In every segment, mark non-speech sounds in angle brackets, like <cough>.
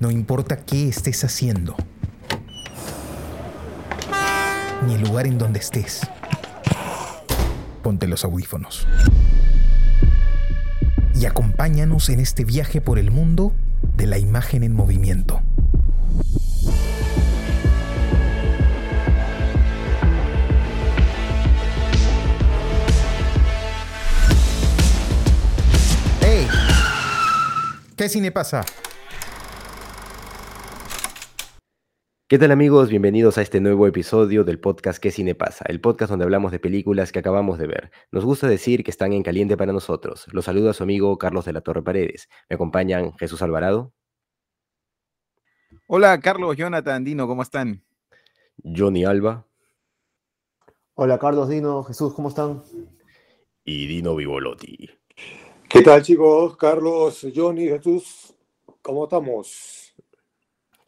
No importa qué estés haciendo, ni el lugar en donde estés. Ponte los audífonos. Y acompáñanos en este viaje por el mundo de la imagen en movimiento. ¿Qué cine pasa? ¿Qué tal amigos? Bienvenidos a este nuevo episodio del podcast ¿Qué cine pasa? El podcast donde hablamos de películas que acabamos de ver. Nos gusta decir que están en caliente para nosotros. Los saluda su amigo Carlos de la Torre Paredes. Me acompañan Jesús Alvarado. Hola Carlos, Jonathan, Dino, ¿cómo están? Johnny Alba. Hola Carlos, Dino, Jesús, ¿cómo están? Y Dino Vivolotti. ¿Qué tal chicos? Carlos, Johnny, Jesús, ¿cómo estamos?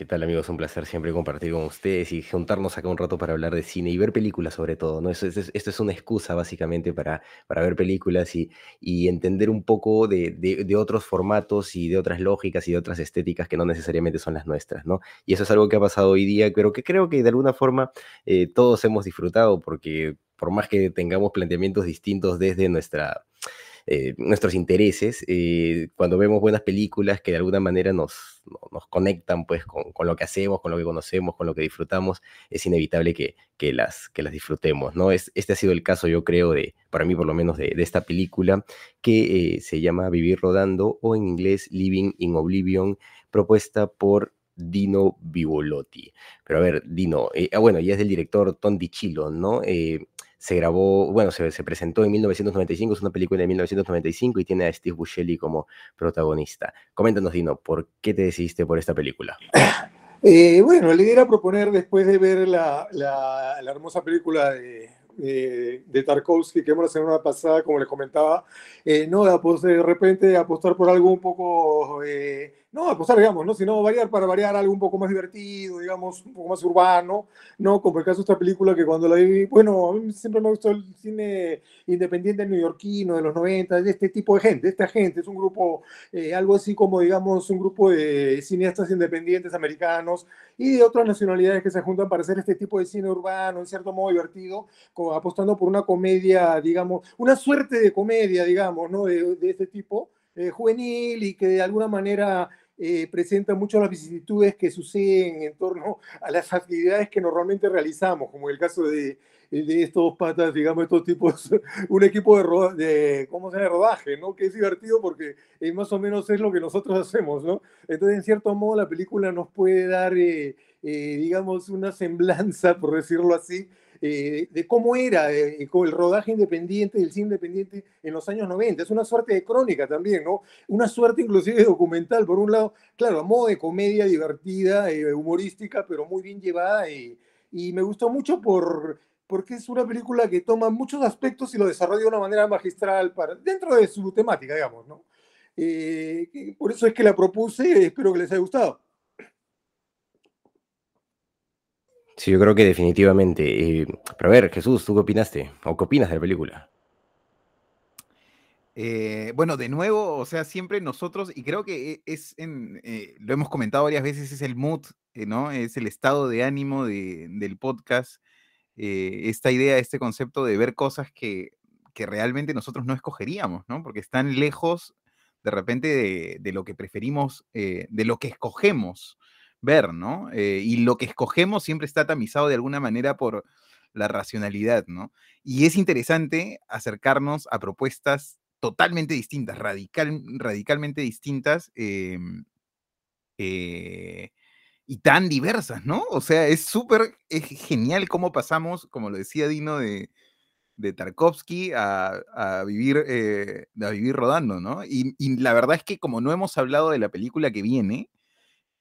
¿Qué tal amigos? Un placer siempre compartir con ustedes y juntarnos acá un rato para hablar de cine y ver películas sobre todo, ¿no? Esto, es, una excusa básicamente para, para ver películas y, y entender un poco de, de, de, otros formatos y de otras lógicas y de otras estéticas que no necesariamente son las nuestras, ¿no? Y eso es algo que ha pasado hoy día, pero que creo que de alguna forma eh, todos hemos disfrutado porque por más que tengamos planteamientos distintos desde nuestra eh, nuestros intereses, eh, cuando vemos buenas películas que de alguna manera nos, nos conectan pues con, con, lo que hacemos, con lo que conocemos, con lo que disfrutamos, es inevitable que, que, las, que las disfrutemos, ¿no? Es, este ha sido el caso, yo creo, de, para mí por lo menos, de, de esta película que eh, se llama Vivir Rodando o en inglés Living in Oblivion, propuesta por Dino Vivolotti. Pero a ver, Dino, ah, bueno, ya es del director Tom DiCillo, ¿no? Se grabó, bueno, se, se, presentó en 1995, es una película de 1995 y tiene a Steve Buscemi como protagonista. Coméntanos, Dino, ¿por qué te decidiste por esta película? <coughs> Eh, bueno, la idea proponer, después de ver la, la, hermosa película de, de, de, Tarkovsky que vimos la semana pasada, como les comentaba, eh, no de repente apostar por algo un poco... Eh, no apostar, digamos, ¿no? sino variar para variar algo un poco más divertido, digamos, un poco más urbano, ¿no? Como el caso de esta película que cuando la vi, bueno, a mí siempre me gustó el cine independiente neoyorquino de los 90, de este tipo de gente, esta gente, es un grupo, eh, algo así como, digamos, un grupo de cineastas independientes americanos y de otras nacionalidades que se juntan para hacer este tipo de cine urbano, en cierto modo divertido, como apostando por una comedia, digamos, una suerte de comedia, digamos, ¿no? De, de este tipo. Eh, juvenil y que de alguna manera eh, presenta mucho las vicisitudes que suceden en torno a las actividades que normalmente realizamos, como el caso de, de estos patas, digamos, estos tipos, <laughs> un equipo de, roda, de ¿cómo se llama? rodaje, ¿no? Que es divertido porque eh, más o menos es lo que nosotros hacemos, ¿no? Entonces, en cierto modo, la película nos puede dar, eh, eh, digamos, una semblanza, <laughs> por decirlo así, eh, de cómo era eh, el rodaje independiente, el cine independiente en los años 90. Es una suerte de crónica también, ¿no? Una suerte inclusive documental, por un lado, claro, a modo de comedia divertida, eh, humorística, pero muy bien llevada. y me gustó mucho por, porque es una película que toma muchos aspectos y lo desarrolla de una manera magistral para, dentro de su temática, digamos, ¿no? por eso es que la propuse, espero que les haya gustado. Sí, yo creo que definitivamente. Eh, pero a ver, Jesús, ¿tú qué opinaste? ¿O qué opinas de la película? Eh, bueno, de nuevo, o sea, siempre nosotros, y creo que e, es en, eh, lo hemos comentado varias veces, es el mood, ¿no? Es el estado de ánimo de, del podcast, esta idea, este concepto de ver cosas que, que, realmente nosotros no escogeríamos, ¿no? Porque están lejos de repente de, de lo que preferimos, de lo que escogemos ver, ¿no? Eh, y lo que escogemos siempre está tamizado de alguna manera por la racionalidad, ¿no? Y es interesante acercarnos a propuestas totalmente distintas, radical, radicalmente distintas eh, eh, y tan diversas, ¿no? O sea, es súper genial cómo pasamos, como lo decía Dino, de, de Tarkovsky a, a vivir, eh, a vivir rodando, ¿no? Y, la verdad es que como no hemos hablado de la película que viene,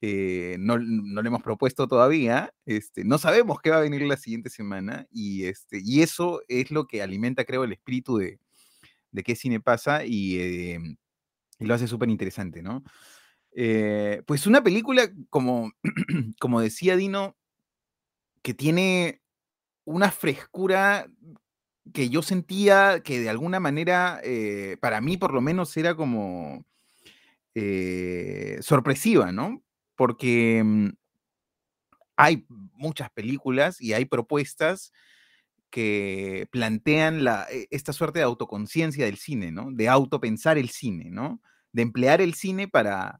eh, no, no, le hemos propuesto todavía, este, no sabemos qué va a venir la siguiente semana y, este, y eso es lo que alimenta, creo, el espíritu de, de qué cine pasa y, eh, lo hace súper interesante, ¿no? Eh, pues una película, como, <clears throat> como decía Dino, que tiene una frescura que yo sentía que de alguna manera, para mí por lo menos era como sorpresiva, ¿no? Porque mm, hay muchas películas y hay propuestas que plantean la, e, esta suerte de autoconciencia del cine, ¿no? De autopensar el cine, ¿no? De emplear el cine para,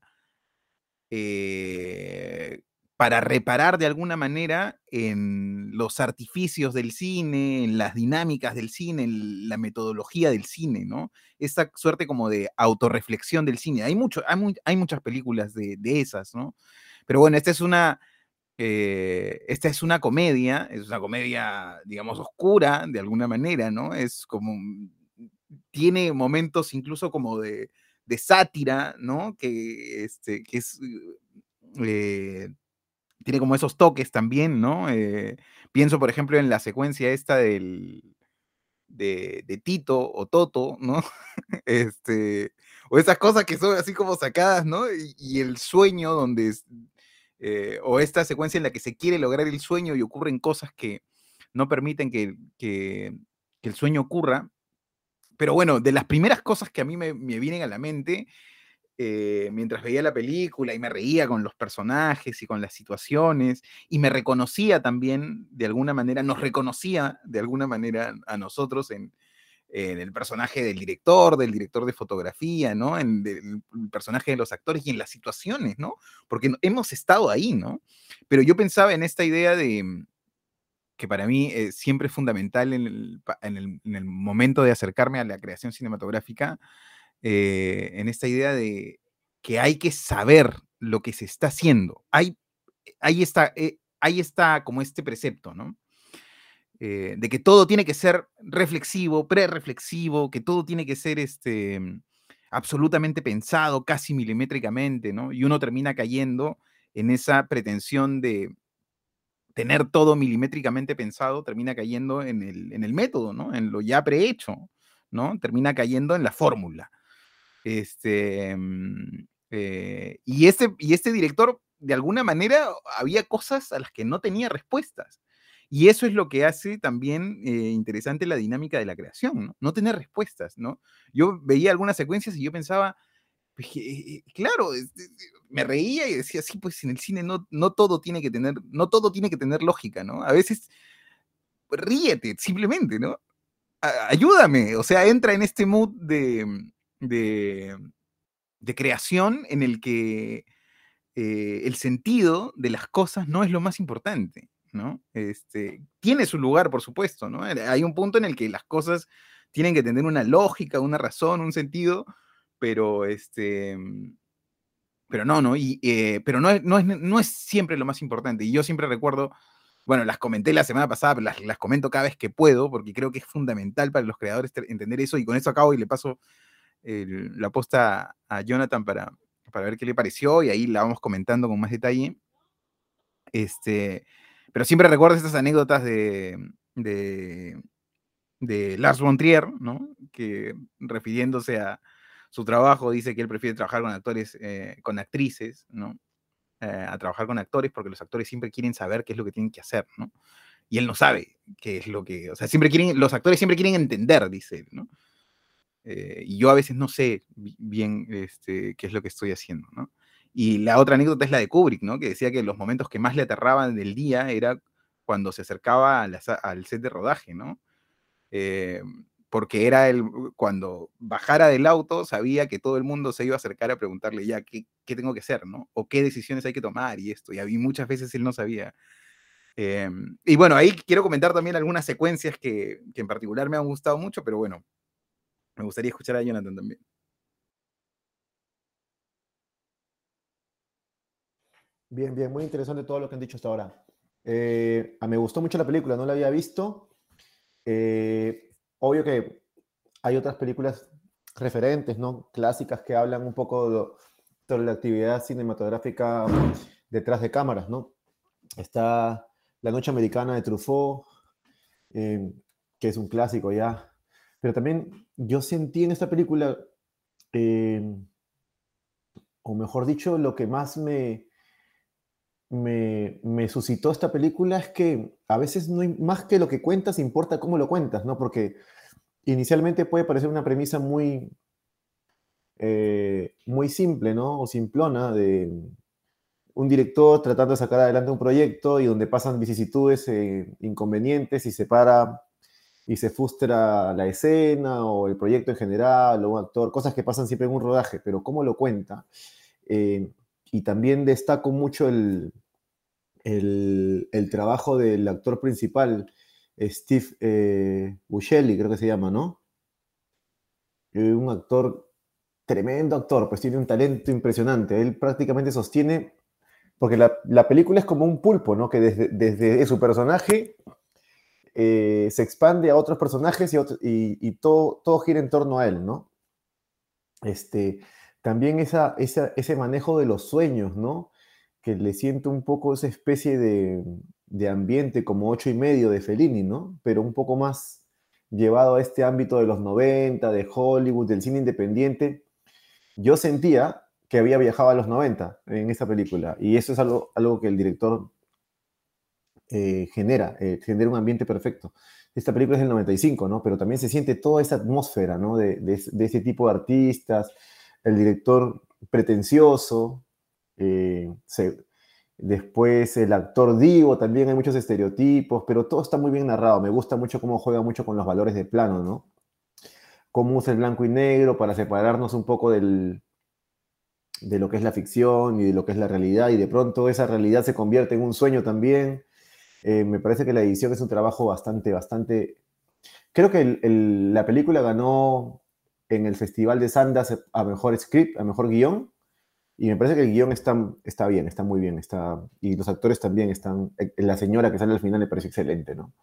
eh, para reparar de alguna manera en los artificios del cine, en las dinámicas del cine, en la metodología del cine, ¿no? Esta suerte como de autorreflexión del cine. Hay, hay, muchas películas de, esas, ¿no? Pero bueno, esta es una eh, esta es una comedia, es una comedia, digamos, oscura de alguna manera, ¿no? Es como, tiene momentos incluso como de, sátira, ¿no? Que, este, que es, eh, tiene como esos toques también, ¿no? Eh, pienso, por ejemplo, en la secuencia esta del, de, Tito o Toto, ¿no? <laughs> este, o esas cosas que son así como sacadas, ¿no? Y, el sueño donde eh, o esta secuencia en la que se quiere lograr el sueño y ocurren cosas que no permiten que, el sueño ocurra. Pero bueno, de las primeras cosas que a mí me, vienen a la mente eh, mientras veía la película y me reía con los personajes y con las situaciones y me reconocía también de alguna manera, nos reconocía de alguna manera a nosotros en, el personaje del director, del director de fotografía, ¿no? En el personaje de los actores y en las situaciones, ¿no? Porque hemos estado ahí, ¿no? Pero yo pensaba en esta idea de que para mí eh, siempre es fundamental en el, momento de acercarme a la creación cinematográfica, eh, en esta idea de que hay que saber lo que se está haciendo. Hay, ahí está, eh, ahí está como este precepto, ¿no? Eh, de que todo tiene que ser reflexivo, pre-reflexivo, que todo tiene que ser este, absolutamente pensado, casi milimétricamente, ¿no? Y uno termina cayendo en esa pretensión de tener todo milimétricamente pensado, termina cayendo en el, en el método, ¿no? En lo ya prehecho, ¿no? Termina cayendo en la fórmula. Este, mm, eh, y, este, y este director, de alguna manera, había cosas a las que no tenía respuestas. Y eso es lo que hace también eh, interesante la dinámica de la creación, ¿no? No tener respuestas, ¿no? Yo veía algunas secuencias y yo pensaba, pues, eh, claro, me reía y decía, sí, pues en el cine no, no todo tiene que tener, no todo tiene que tener lógica, ¿no? A veces ríete, simplemente, ¿no? ayúdame, o sea, entra en este mood de, de, creación en el que eh, el sentido de las cosas no es lo más importante. ¿no? Este, tiene su lugar, por supuesto, ¿no? Eh, hay un punto en el que las cosas tienen que tener una lógica, una razón, un sentido, pero este, pero no, ¿no? Y, eh, pero no es, no, es, siempre lo más importante. Y yo siempre recuerdo, bueno, las comenté la semana pasada, pero las, comento cada vez que puedo, porque creo que es fundamental para los creadores entender eso, y con eso acabo y le paso la posta a Jonathan para, para ver qué le pareció, y ahí la vamos comentando con más detalle. Este, pero siempre recuerdo estas anécdotas de, de, Lars von Trier, ¿no? Que refiriéndose a su trabajo dice que él prefiere trabajar con actores, eh, con actrices, ¿no? Eh, a trabajar con actores porque los actores siempre quieren saber qué es lo que tienen que hacer, ¿no? Y él no sabe qué es lo que, o sea, siempre quieren, los actores siempre quieren entender, dice él, ¿no? Eh, y yo a veces no sé bien este, qué es lo que estoy haciendo. Y la otra anécdota es la de Kubrick, ¿no? Que decía que los momentos que más le aterraban del día era cuando se acercaba al set de rodaje, ¿no? Eh, porque era el, cuando bajara del auto, sabía que todo el mundo se iba a acercar a preguntarle ya, ¿qué, qué tengo que hacer, ¿no? O qué decisiones hay que tomar y esto. Y había muchas veces él no sabía. Em, y bueno, ahí quiero comentar también algunas secuencias que, que en particular me han gustado mucho, pero bueno, me gustaría escuchar a Jonathan también. Bien, bien, muy interesante todo lo que han dicho hasta ahora. Eh, me gustó mucho la película, no la había visto. Eh, obvio que hay otras películas referentes, ¿no? Clásicas que hablan un poco sobre la actividad cinematográfica detrás de cámaras, ¿no? Está La Noche Americana de Truffaut, eh, que es un clásico ya. Pero también yo sentí en esta película, o mejor dicho, lo que más me, me, suscitó esta película es que a veces no más que lo que cuentas, importa cómo lo cuentas, ¿no? Porque inicialmente puede parecer una premisa muy, eh, muy simple, ¿no? O simplona de, un director tratando de sacar adelante un proyecto y donde pasan vicisitudes, eh, inconvenientes y se para y se frustra la escena o el proyecto en general o un actor, cosas que pasan siempre en un rodaje, pero cómo lo cuenta. Eh, y también destaco mucho el, el, el, trabajo del actor principal, Steve eh, Buscemi, creo que se llama, ¿no? un actor, tremendo actor, pues tiene un talento impresionante. Él prácticamente sostiene porque la, la, película es como un pulpo, ¿no? Que desde, desde su personaje eh, se expande a otros personajes y, todo, gira en torno a él, ¿no? Este, también ese manejo de los sueños, ¿no? Que le siento un poco esa especie de, ambiente como ocho y medio de Fellini, ¿no? Pero un poco más llevado a este ámbito de los 90, de Hollywood, del cine independiente. Yo sentía que había viajado a los 90 en esa película. Y eso es algo que el director eh, genera, eh, genera un ambiente perfecto. Esta película es del 95, ¿no? Pero también se siente toda esa atmósfera, ¿no? De, de, ese tipo de artistas, el director pretencioso, eh, después el actor divo, también hay muchos estereotipos, pero todo está muy bien narrado. Me gusta mucho cómo juega mucho con los valores de plano, ¿no? Cómo usa el blanco y negro para separarnos un poco del, de lo que es la ficción y de lo que es la realidad, y de pronto esa realidad se convierte en un sueño también. Eh, me parece que la edición es un trabajo bastante, bastante... Creo que la película ganó en el Festival de Sundance a mejor script, a mejor guion, y me parece que el guion está, está bien, está muy bien, está, y los actores también están, eh, la señora que sale al final me parece excelente, ¿no?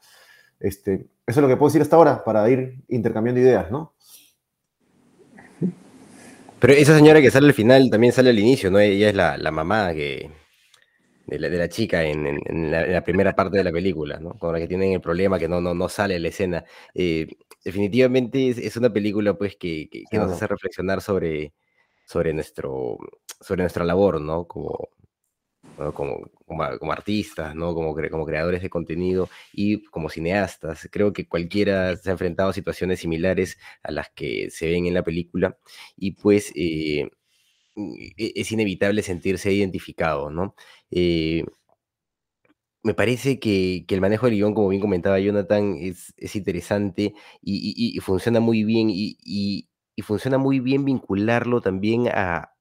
Este, eso es lo que puedo decir hasta ahora para ir intercambiando ideas, ¿no? Pero esa señora que sale al final también sale al inicio, ¿no? Ella es la, la mamá que, de, la, de la chica en, en, en, la, en, la, primera parte de la película, ¿no? Con la que tienen el problema que no, no, no sale la escena. Eh, definitivamente es, es, una película, pues, que, que, que nos hace reflexionar sobre, sobre, nuestro, sobre nuestra labor, ¿no? Como, ¿no? Como, como, como, artistas, ¿no? Como, como creadores de contenido y como cineastas. Creo que cualquiera se ha enfrentado a situaciones similares a las que se ven en la película y pues eh, es inevitable sentirse identificado, ¿no? Eh, me parece que, el manejo del guion, como bien comentaba Jonathan, es, es interesante y, funciona muy bien y, funciona muy bien vincularlo también a,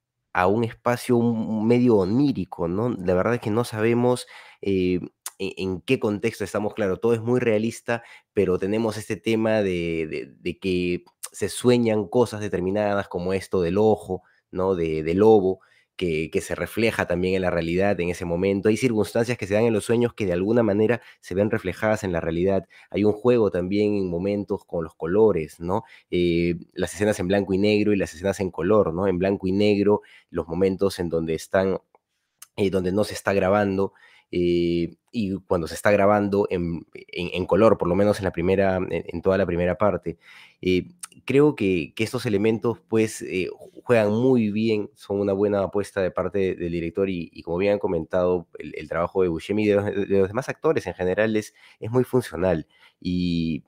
un espacio medio onírico, ¿no? La verdad es que no sabemos eh, en, en, qué contexto estamos, claro, todo es muy realista, pero tenemos este tema de, que se sueñan cosas determinadas como esto del ojo, ¿no? De, de lobo, que, que, se refleja también en la realidad en ese momento. Hay circunstancias que se dan en los sueños que de alguna manera se ven reflejadas en la realidad. Hay un juego también en momentos con los colores, ¿no? Eh, las escenas en blanco y negro y las escenas en color, ¿no? En blanco y negro, los momentos en donde están, eh, donde no se está grabando. Eh, y cuando se está grabando en, en, color, por lo menos en la primera, en, toda la primera parte. Creo que, que, estos elementos pues eh, juegan muy bien, son una buena apuesta de parte del director y, como bien han comentado, el, trabajo de Buscemi y de, los demás actores en general es, muy funcional y,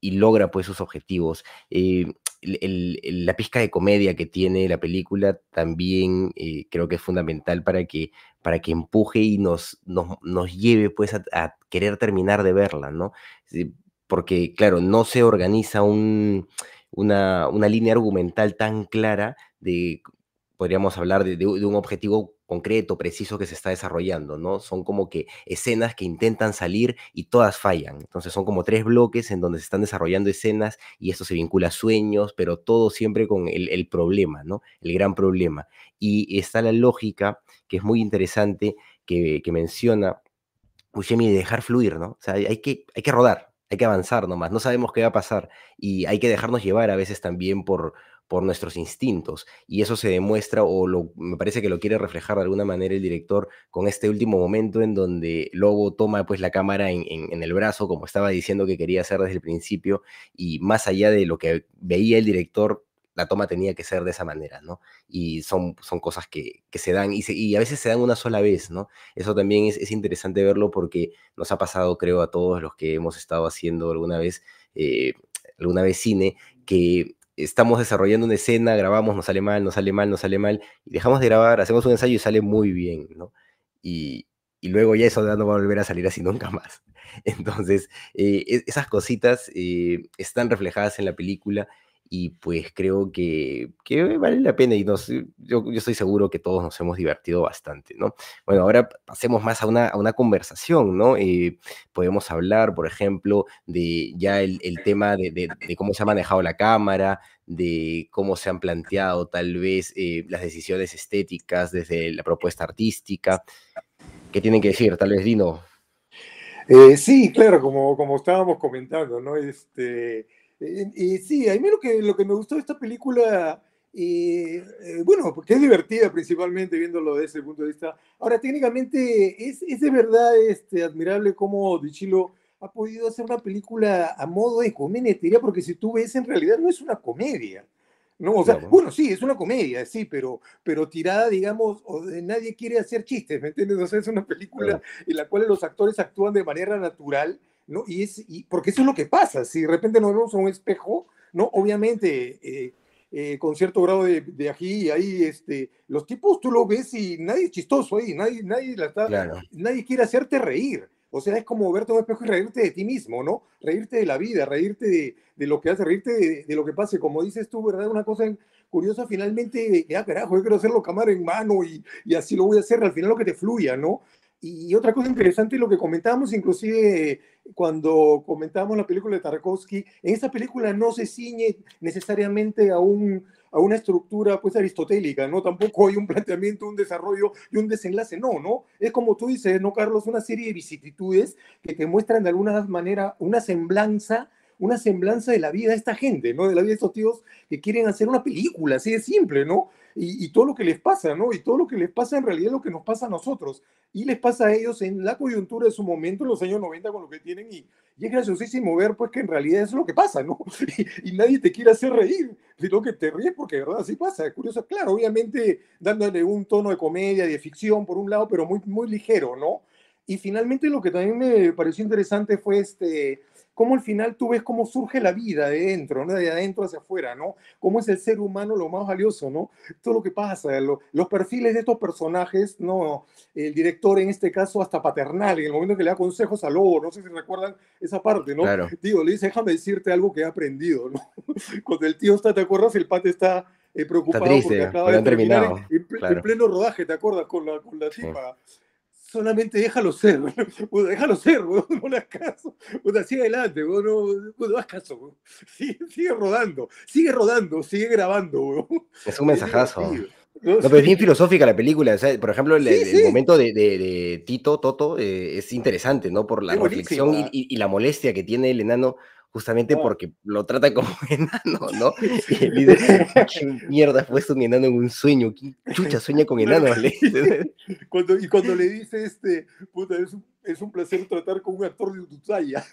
y logra pues sus objetivos. Eh, la pizca de comedia que tiene la película también eh, creo que es fundamental para que, para que empuje y nos, nos, nos lleve pues a, querer terminar de verla, ¿no? Porque, claro, no se organiza un, una, una, línea argumental tan clara de, podríamos hablar de, de, un objetivo concreto, preciso que se está desarrollando, ¿no? Son como que escenas que intentan salir y todas fallan. Entonces son como tres bloques en donde se están desarrollando escenas y esto se vincula a sueños, pero todo siempre con el, problema, ¿no? El gran problema. Y está la lógica, que es muy interesante, que, menciona Buscemi de dejar fluir, ¿no? O sea, hay que, hay que rodar, hay que avanzar nomás, no sabemos qué va a pasar y hay que dejarnos llevar a veces también por, por nuestros instintos. Y eso se demuestra, o lo, me parece que lo quiere reflejar de alguna manera el director con este último momento en donde Lobo toma pues la cámara en, en, en, el brazo, como estaba diciendo que quería hacer desde el principio, y más allá de lo que veía el director, la toma tenía que ser de esa manera, ¿no? Y son, son cosas que, que se dan y, a veces se dan una sola vez, ¿no? Eso también es, es, interesante verlo porque nos ha pasado, creo, a todos los que hemos estado haciendo alguna vez, eh, alguna vez cine, que estamos desarrollando una escena, grabamos, nos sale mal, nos sale mal, nos sale mal, y dejamos de grabar, hacemos un ensayo y sale muy bien, ¿no? y, y luego ya eso no va a volver a salir así nunca más. <laughs> Entonces, eh, e, esas cositas eh, están reflejadas en la película y pues creo que, vale la pena y nos, yo, yo, estoy seguro que todos nos hemos divertido bastante, ¿no? Bueno, ahora pasemos más a una, a una conversación, ¿no? Eh, podemos hablar, por ejemplo, de ya el, tema de, cómo se ha manejado la cámara, de cómo se han planteado tal vez eh, las decisiones estéticas desde la propuesta artística. ¿Qué tienen que decir? Tal vez Dino. Eh, sí, claro, como, como estábamos comentando, ¿no? Este, y sí, a mí lo que, lo que me gustó de esta película, eh, bueno, porque es divertida principalmente viéndolo desde ese punto de vista. Ahora, técnicamente es, es de verdad este, admirable cómo Dichilo ha podido hacer una película a modo de comedia, porque si tú ves, en realidad no es una comedia. ¿no? O sea, no. bueno, sí, es una comedia, sí, pero, pero tirada, digamos, o de, nadie quiere hacer chistes, ¿me entiendes? O sea, es una película no. en la cual los actores actúan de manera natural, ¿no? Y es, y, porque eso es lo que pasa, si de repente nos vemos a un espejo, ¿no? Obviamente, eh, eh, con cierto grado de, de ají, ahí, este, los tipos tú lo ves y nadie es chistoso ahí, nadie, nadie, la está, claro. nadie quiere hacerte reír. O sea, es como verte a un espejo y reírte de ti mismo, ¿no? Reírte de la vida, reírte de, de lo que hace, reírte de, de, lo que pase. Como dices tú, ¿verdad? Una cosa curiosa, finalmente, ya carajo, yo quiero hacerlo cámara en mano y, y así lo voy a hacer, al final lo que te fluya, ¿no? Y otra cosa interesante, lo que comentábamos inclusive cuando comentábamos la película de Tarkovsky, en esta película no se ciñe necesariamente a, un, a una estructura pues aristotélica, ¿no? Tampoco hay un planteamiento, un desarrollo y un desenlace, no, ¿no? Es como tú dices, ¿no, Carlos? Una serie de vicisitudes que te muestran de alguna manera una semblanza una semblanza de la vida de esta gente, ¿no? De la vida de estos tíos que quieren hacer una película, así de simple, ¿no? Y, y, todo lo que les pasa, ¿no? Y todo lo que les pasa en realidad es lo que nos pasa a nosotros. Y les pasa a ellos en la coyuntura de su momento, en los años 90, con lo que tienen. Y, y es graciosísimo ver, pues, que en realidad es lo que pasa, ¿no? <laughs> Y, y, nadie te quiere hacer reír, sino que te ríes porque, de verdad, así pasa. Es curioso, claro, obviamente dándole un tono de comedia, de ficción, por un lado, pero muy, muy ligero, ¿no? Y finalmente lo que también me pareció interesante fue este cómo al final tú ves cómo surge la vida de dentro, ¿no? de adentro hacia afuera, ¿no? Cómo es el ser humano lo más valioso, ¿no? Todo lo que pasa, lo, los perfiles de estos personajes, ¿no? El director en este caso hasta paternal, en el momento que le da consejos a Lobo, no sé si recuerdan esa parte, ¿no? Claro. Digo, le dice, déjame decirte algo que he aprendido, ¿no? <laughs> Cuando el tío está, ¿te acuerdas? El pate está eh, preocupado está triste, porque acaba de terminar en, en, claro. en, pleno rodaje, ¿te acuerdas? Con la, con la tipa. Sí solamente déjalo ser, bueno, déjalo ser, bueno, <laughs> no le hagas caso, bueno, sigue adelante, bueno, no, hagas caso. Sigue, sigue, rodando, sigue rodando, sigue grabando. Es un mensajazo. No, pero es bien filosófica la película. O sea, por ejemplo, el, sí, el, sí. momento de, de, de, Tito, Toto, eh, es interesante, ¿no? Por la reflexión y, y, y, la molestia que tiene el enano justamente oh. porque lo trata como <laughs> enano, ¿no? <laughs> Y él dice, ¿qué mierda fue un enano en un sueño? ¿Qué chucha sueña con <laughs> enanos? cuando, y cuando le dice, este, puta, es un, es un placer tratar con un actor de tu talla.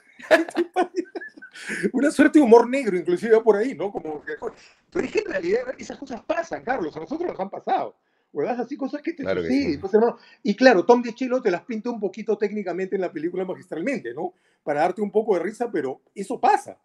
Una suerte de humor negro, inclusive por ahí, ¿no? Como que, pero es que en realidad esas cosas pasan, Carlos, a nosotros nos han pasado. ¿Verdad? Así cosas que te claro suceden. sí. pues, hermano. Y claro, Tom DiCillo te las pinta un poquito técnicamente en la película magistralmente, ¿no? Para darte un poco de risa, pero eso pasa.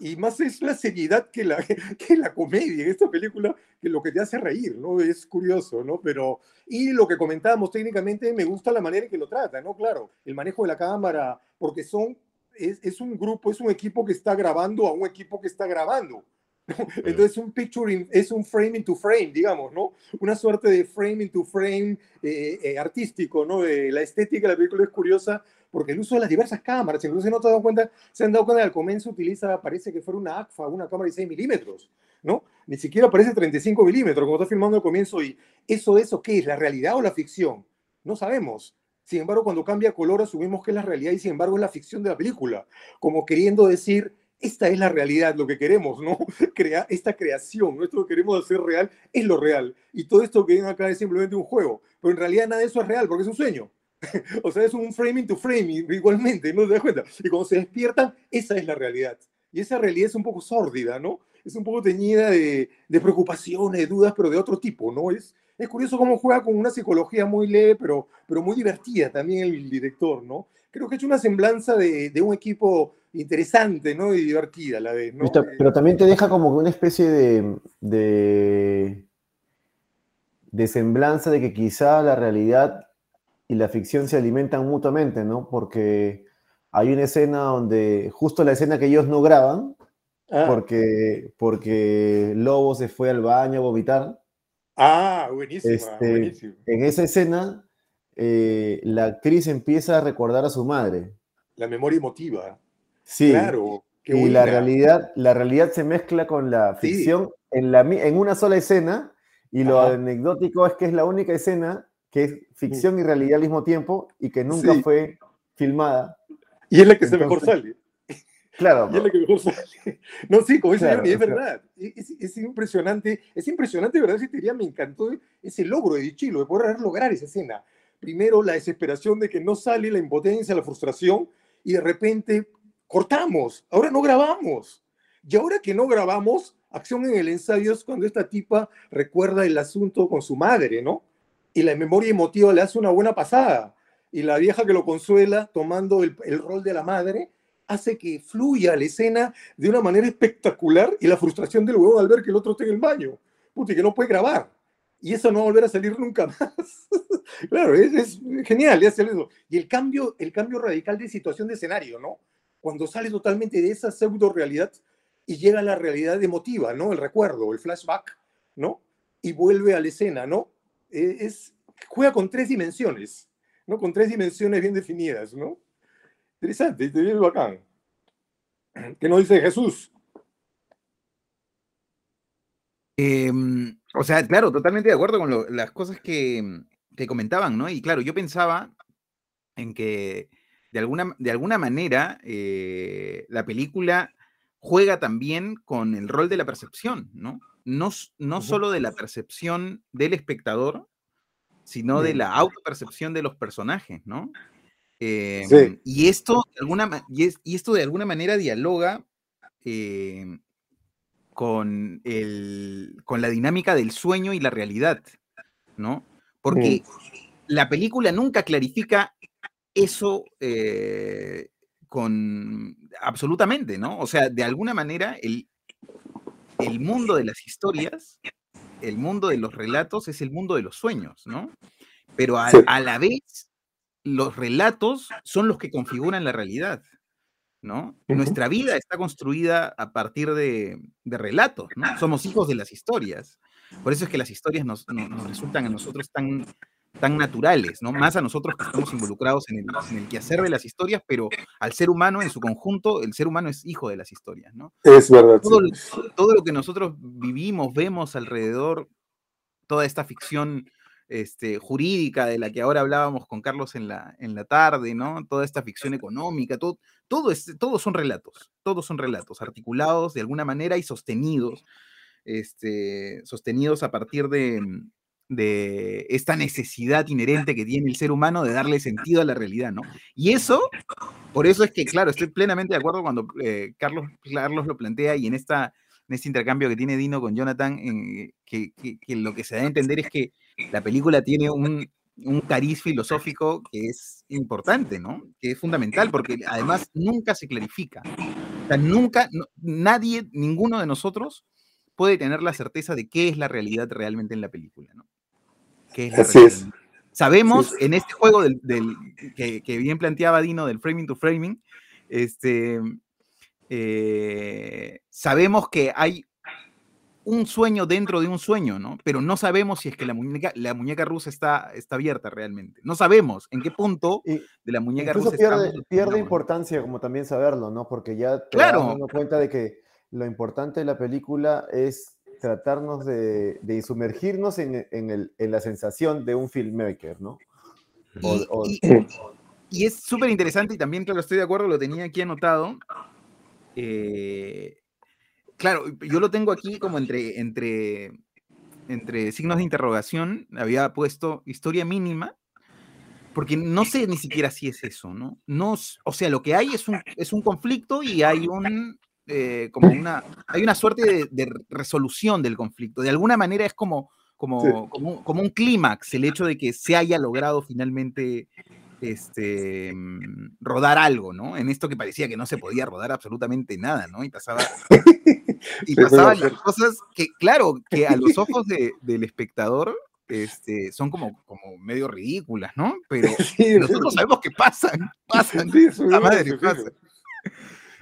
Y más es la seriedad que la, <laughs> que la comedia en esta película, que lo que te hace reír, ¿no? Es curioso, ¿no? Pero, y lo que comentábamos técnicamente, me gusta la manera en que lo trata, ¿no? Claro, el manejo de la cámara, porque son, es, es un grupo, es un equipo que está grabando a un equipo que está grabando. <laughs> Entonces un picture in, es un frame into frame, digamos, ¿no? Una suerte de frame into frame eh, eh, artístico, ¿no? Eh, la estética de la película es curiosa porque el uso de las diversas cámaras, incluso no te dado cuenta, se han dado cuenta que al comienzo utiliza, parece que fuera una ACFA, una cámara de 6 milímetros, ¿no? Ni siquiera parece 35 milímetros, como está filmando al comienzo, y eso, eso, ¿qué es? ¿La realidad o la ficción? No sabemos. Sin embargo, cuando cambia color, asumimos que es la realidad y sin embargo es la ficción de la película, como queriendo decir, esta es la realidad, lo que queremos, ¿no? <laughs> Crea, esta creación, ¿no? que queremos hacer real es lo real. Y todo esto que ven acá es simplemente un juego. Pero en realidad nada de eso es real, porque es un sueño. <laughs> o sea, es un frame to frame igualmente, ¿no te das cuenta? Y cuando se despiertan, esa es la realidad. Y esa realidad es un poco sórdida, ¿no? Es un poco teñida de, de preocupaciones, de dudas, pero de otro tipo, ¿no? Es, es curioso cómo juega con una psicología muy leve, pero muy divertida también el director, ¿no? Creo que hecho una semblanza de, de un equipo interesante, ¿no? Y divertida a la vez, ¿no? Pero también te deja como una especie de, de, de semblanza de que quizá la realidad y la ficción se alimentan mutuamente, ¿no? Porque hay una escena donde, justo la escena que ellos no graban, Ah, porque, porque Lobo se fue al baño a vomitar. ah, buenísima, Este. En esa escena, eh, la actriz empieza a recordar a su madre. La memoria emotiva. Sí, Claro. Qué y la realidad, la realidad se mezcla con la Sí. ficción en, la, en una sola escena, y lo Ajá. anecdótico es que es la única escena que es ficción y realidad al mismo tiempo y que nunca Sí. fue filmada. Y es la que se mejor Entonces, sale. Claro, Y es la que mejor sale. <laughs> No, sí, como dice Claro, Johnny, es o sea- verdad. Es, es impresionante, es impresionante, verdad, ese día me encantó ese logro de Dichilo, de poder lograr esa escena. Primero, la desesperación de que no sale, la impotencia, la frustración, y de repente cortamos, ahora no grabamos. Y ahora que no grabamos, acción en el ensayo es cuando esta tipa recuerda el asunto con su madre, ¿no? Y la memoria emotiva le hace una buena pasada. Y la vieja que lo consuela, tomando el, el rol de la madre, hace que fluya la escena de una manera espectacular y la frustración del huevón al ver que el otro está en el baño. Puta, y que no puede grabar. Y eso no volver a salir nunca más. <laughs> claro, es, genial hacer eso. Y el cambio, el cambio radical de situación de escenario, ¿no? Cuando sale totalmente de esa pseudo realidad y llega a la realidad emotiva, ¿no? El recuerdo, el flashback, ¿no? Y vuelve a la escena, ¿no? Eh, Es, juega con tres dimensiones, ¿no? Con tres dimensiones bien definidas, ¿no? Interesante, este bien bacán. ¿Qué nos dice Jesús? Em, o sea, claro, totalmente de acuerdo con lo- las cosas que, que comentaban, ¿no? Y claro, yo pensaba en que de alguna, de alguna manera eh, la película juega también con el rol de la percepción, ¿no? No, no solo de la percepción del espectador, sino de la autopercepción de los personajes, ¿no? Em, Sí. Y esto de alguna, ma- y es- y esto de alguna manera dialoga em, con, el, con la dinámica del sueño y la realidad, ¿no? Porque la película nunca clarifica eso eh, con absolutamente, ¿no? O sea, de alguna manera el, el mundo de las historias, el mundo de los relatos es el mundo de los sueños, ¿no? Pero a, Sí. a la vez, los relatos son los que configuran la realidad, Nuestra vida está construida a partir de, de relatos, ¿no? Somos hijos de las historias. Por eso es que las historias nos, no- nos resultan a nosotros tan, tan naturales, ¿no? Más a nosotros que estamos involucrados en el, en el quehacer de las historias, pero al ser humano en su conjunto, el ser humano es hijo de las historias, ¿no? Es verdad. todo, sí. lo- todo lo que nosotros vivimos, vemos alrededor, toda esta ficción este, jurídica de la que ahora hablábamos con Carlos en la, en la tarde, ¿no? Toda esta ficción económica, todo, todo es, todos son relatos, todos son relatos, articulados de alguna manera y sostenidos, este, sostenidos a partir de, de esta necesidad inherente que tiene el ser humano de darle sentido a la realidad, ¿no? Y eso, por eso es que, claro, estoy plenamente de acuerdo cuando eh, Carlos, Carlos lo plantea y en, esta, en este intercambio que tiene Dino con Jonathan, eh, que, que- que lo que se da a entender es que la película tiene un, un cariz filosófico que es importante, ¿no? Que es fundamental, porque además nunca se clarifica. O sea, nunca, no- nadie, ninguno de nosotros puede tener la certeza de qué es la realidad realmente en la película, ¿no? ¿Qué es la Así realidad? es. Sabemos Sí. en este juego del, del- que, que bien planteaba Dino del framing to framing, este, eh, sabemos que hay un sueño dentro de un <laughs> sueño, ¿no? Pero no sabemos si es que la muñeca, la muñeca rusa está, está abierta realmente. No sabemos en qué punto Y de la muñeca rusa pierde, pierde importancia como también saberlo, ¿no? Porque ya te Claro. vas dando cuenta de que lo importante de la película es tratarnos de, de sumergirnos en, en el- en la sensación de un filmmaker, ¿no? O- Y, o- y- y es súper interesante y también, claro, estoy de acuerdo, lo tenía aquí anotado. eh, claro, yo lo tengo aquí como entre, entre, entre signos de interrogación. Había puesto historia mínima, porque no sé ni siquiera si es eso, ¿no? no o sea, lo que hay es un, es un conflicto y hay un... eh, como una, hay una suerte de, de resolución del conflicto. De alguna manera es como, como, Sí. como, un- como un clímax el hecho de que se haya logrado finalmente este, mm, rodar algo, ¿no? En esto que parecía que no se podía rodar absolutamente nada, ¿no? Y pasaba, <laughs> <laughs> y Sí, pasaban las cosas que, claro, que a los ojos de- del espectador este, son como, como medio ridículas, ¿no? Pero <laughs> Sí, nosotros sabemos que pasan, <laughs> pasan. Sí, La madre, eso, pasa.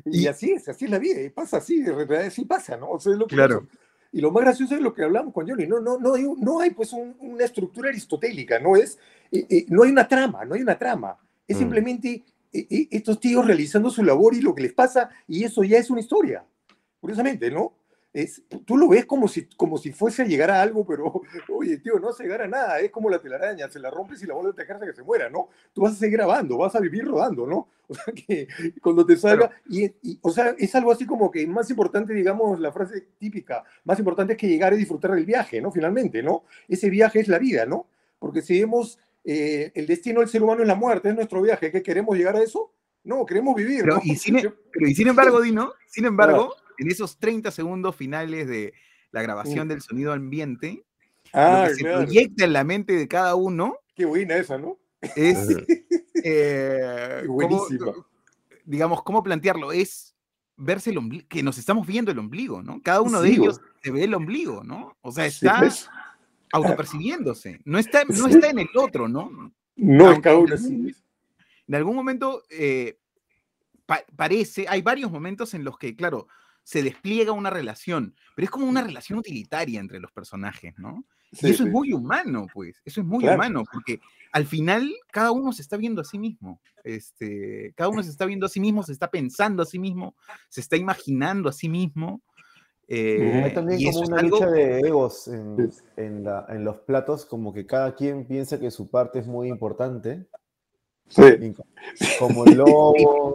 Y, Y- así es, así es la vida, y pasa así, de verdad sí pasa, ¿no? O sea, es lo que Claro. pasa. Y lo más gracioso es lo que hablamos con Johnny, no, no, no, hay, no hay pues un- una estructura aristotélica, no es, eh, eh, no hay una trama, no hay una trama, es Mm. simplemente eh, eh, estos tíos realizando su labor y lo que les pasa, y eso ya es una historia, curiosamente, ¿no? Es, tú lo ves como si, como si fuese a llegar a algo, pero, <laughs> oye, tío, no a llegar a nada, es como la telaraña, se la rompes y la vuelves a tejer hasta que se muera, ¿no? Tú vas a seguir grabando, vas a vivir rodando, ¿no? <laughs> O sea, que cuando te salga, y, y, o sea, es algo así como que más importante, digamos, la frase típica, más importante es que llegar y disfrutar del viaje, ¿no? Finalmente, ¿no? Ese viaje es la vida, ¿no? Porque si vemos eh, el destino del ser humano es la muerte, es nuestro viaje, ¿qué queremos llegar a eso? No, queremos vivir, Pero, ¿no? y, sin, Yo- pero y sin <laughs> embargo, Dino, sin embargo, en esos 30 segundos finales de la grabación del sonido ambiente, Ah, lo que se claro. proyecta en la mente de cada uno Qué buena esa, ¿no? es, <laughs> eh, ¿cómo- Buenísima. digamos, ¿cómo plantearlo? Es verse el ombligo, que nos estamos viendo el ombligo, ¿no? Cada uno de Sí, ellos se ve el ombligo, ¿no? O sea, Sí, está autopercibiéndose, no está, <laughs> no Sí. está en el otro, ¿no? No, Aunque cada en uno algún- así. En algún momento eh, pa- parece, hay varios momentos en los que, claro, se despliega una relación, pero es como una relación utilitaria entre los personajes, ¿no? Sí, y eso sí. es muy humano, pues, eso es muy Claro. humano, porque al final cada uno se está viendo a sí mismo, este, cada uno se está viendo a sí mismo, se está pensando a sí mismo, se está imaginando a sí mismo. eh, Hay también y como una algo, lucha de egos en, Sí. en la- en los platos, como que cada quien piensa que su parte es muy importante. Sí. Como el lobo,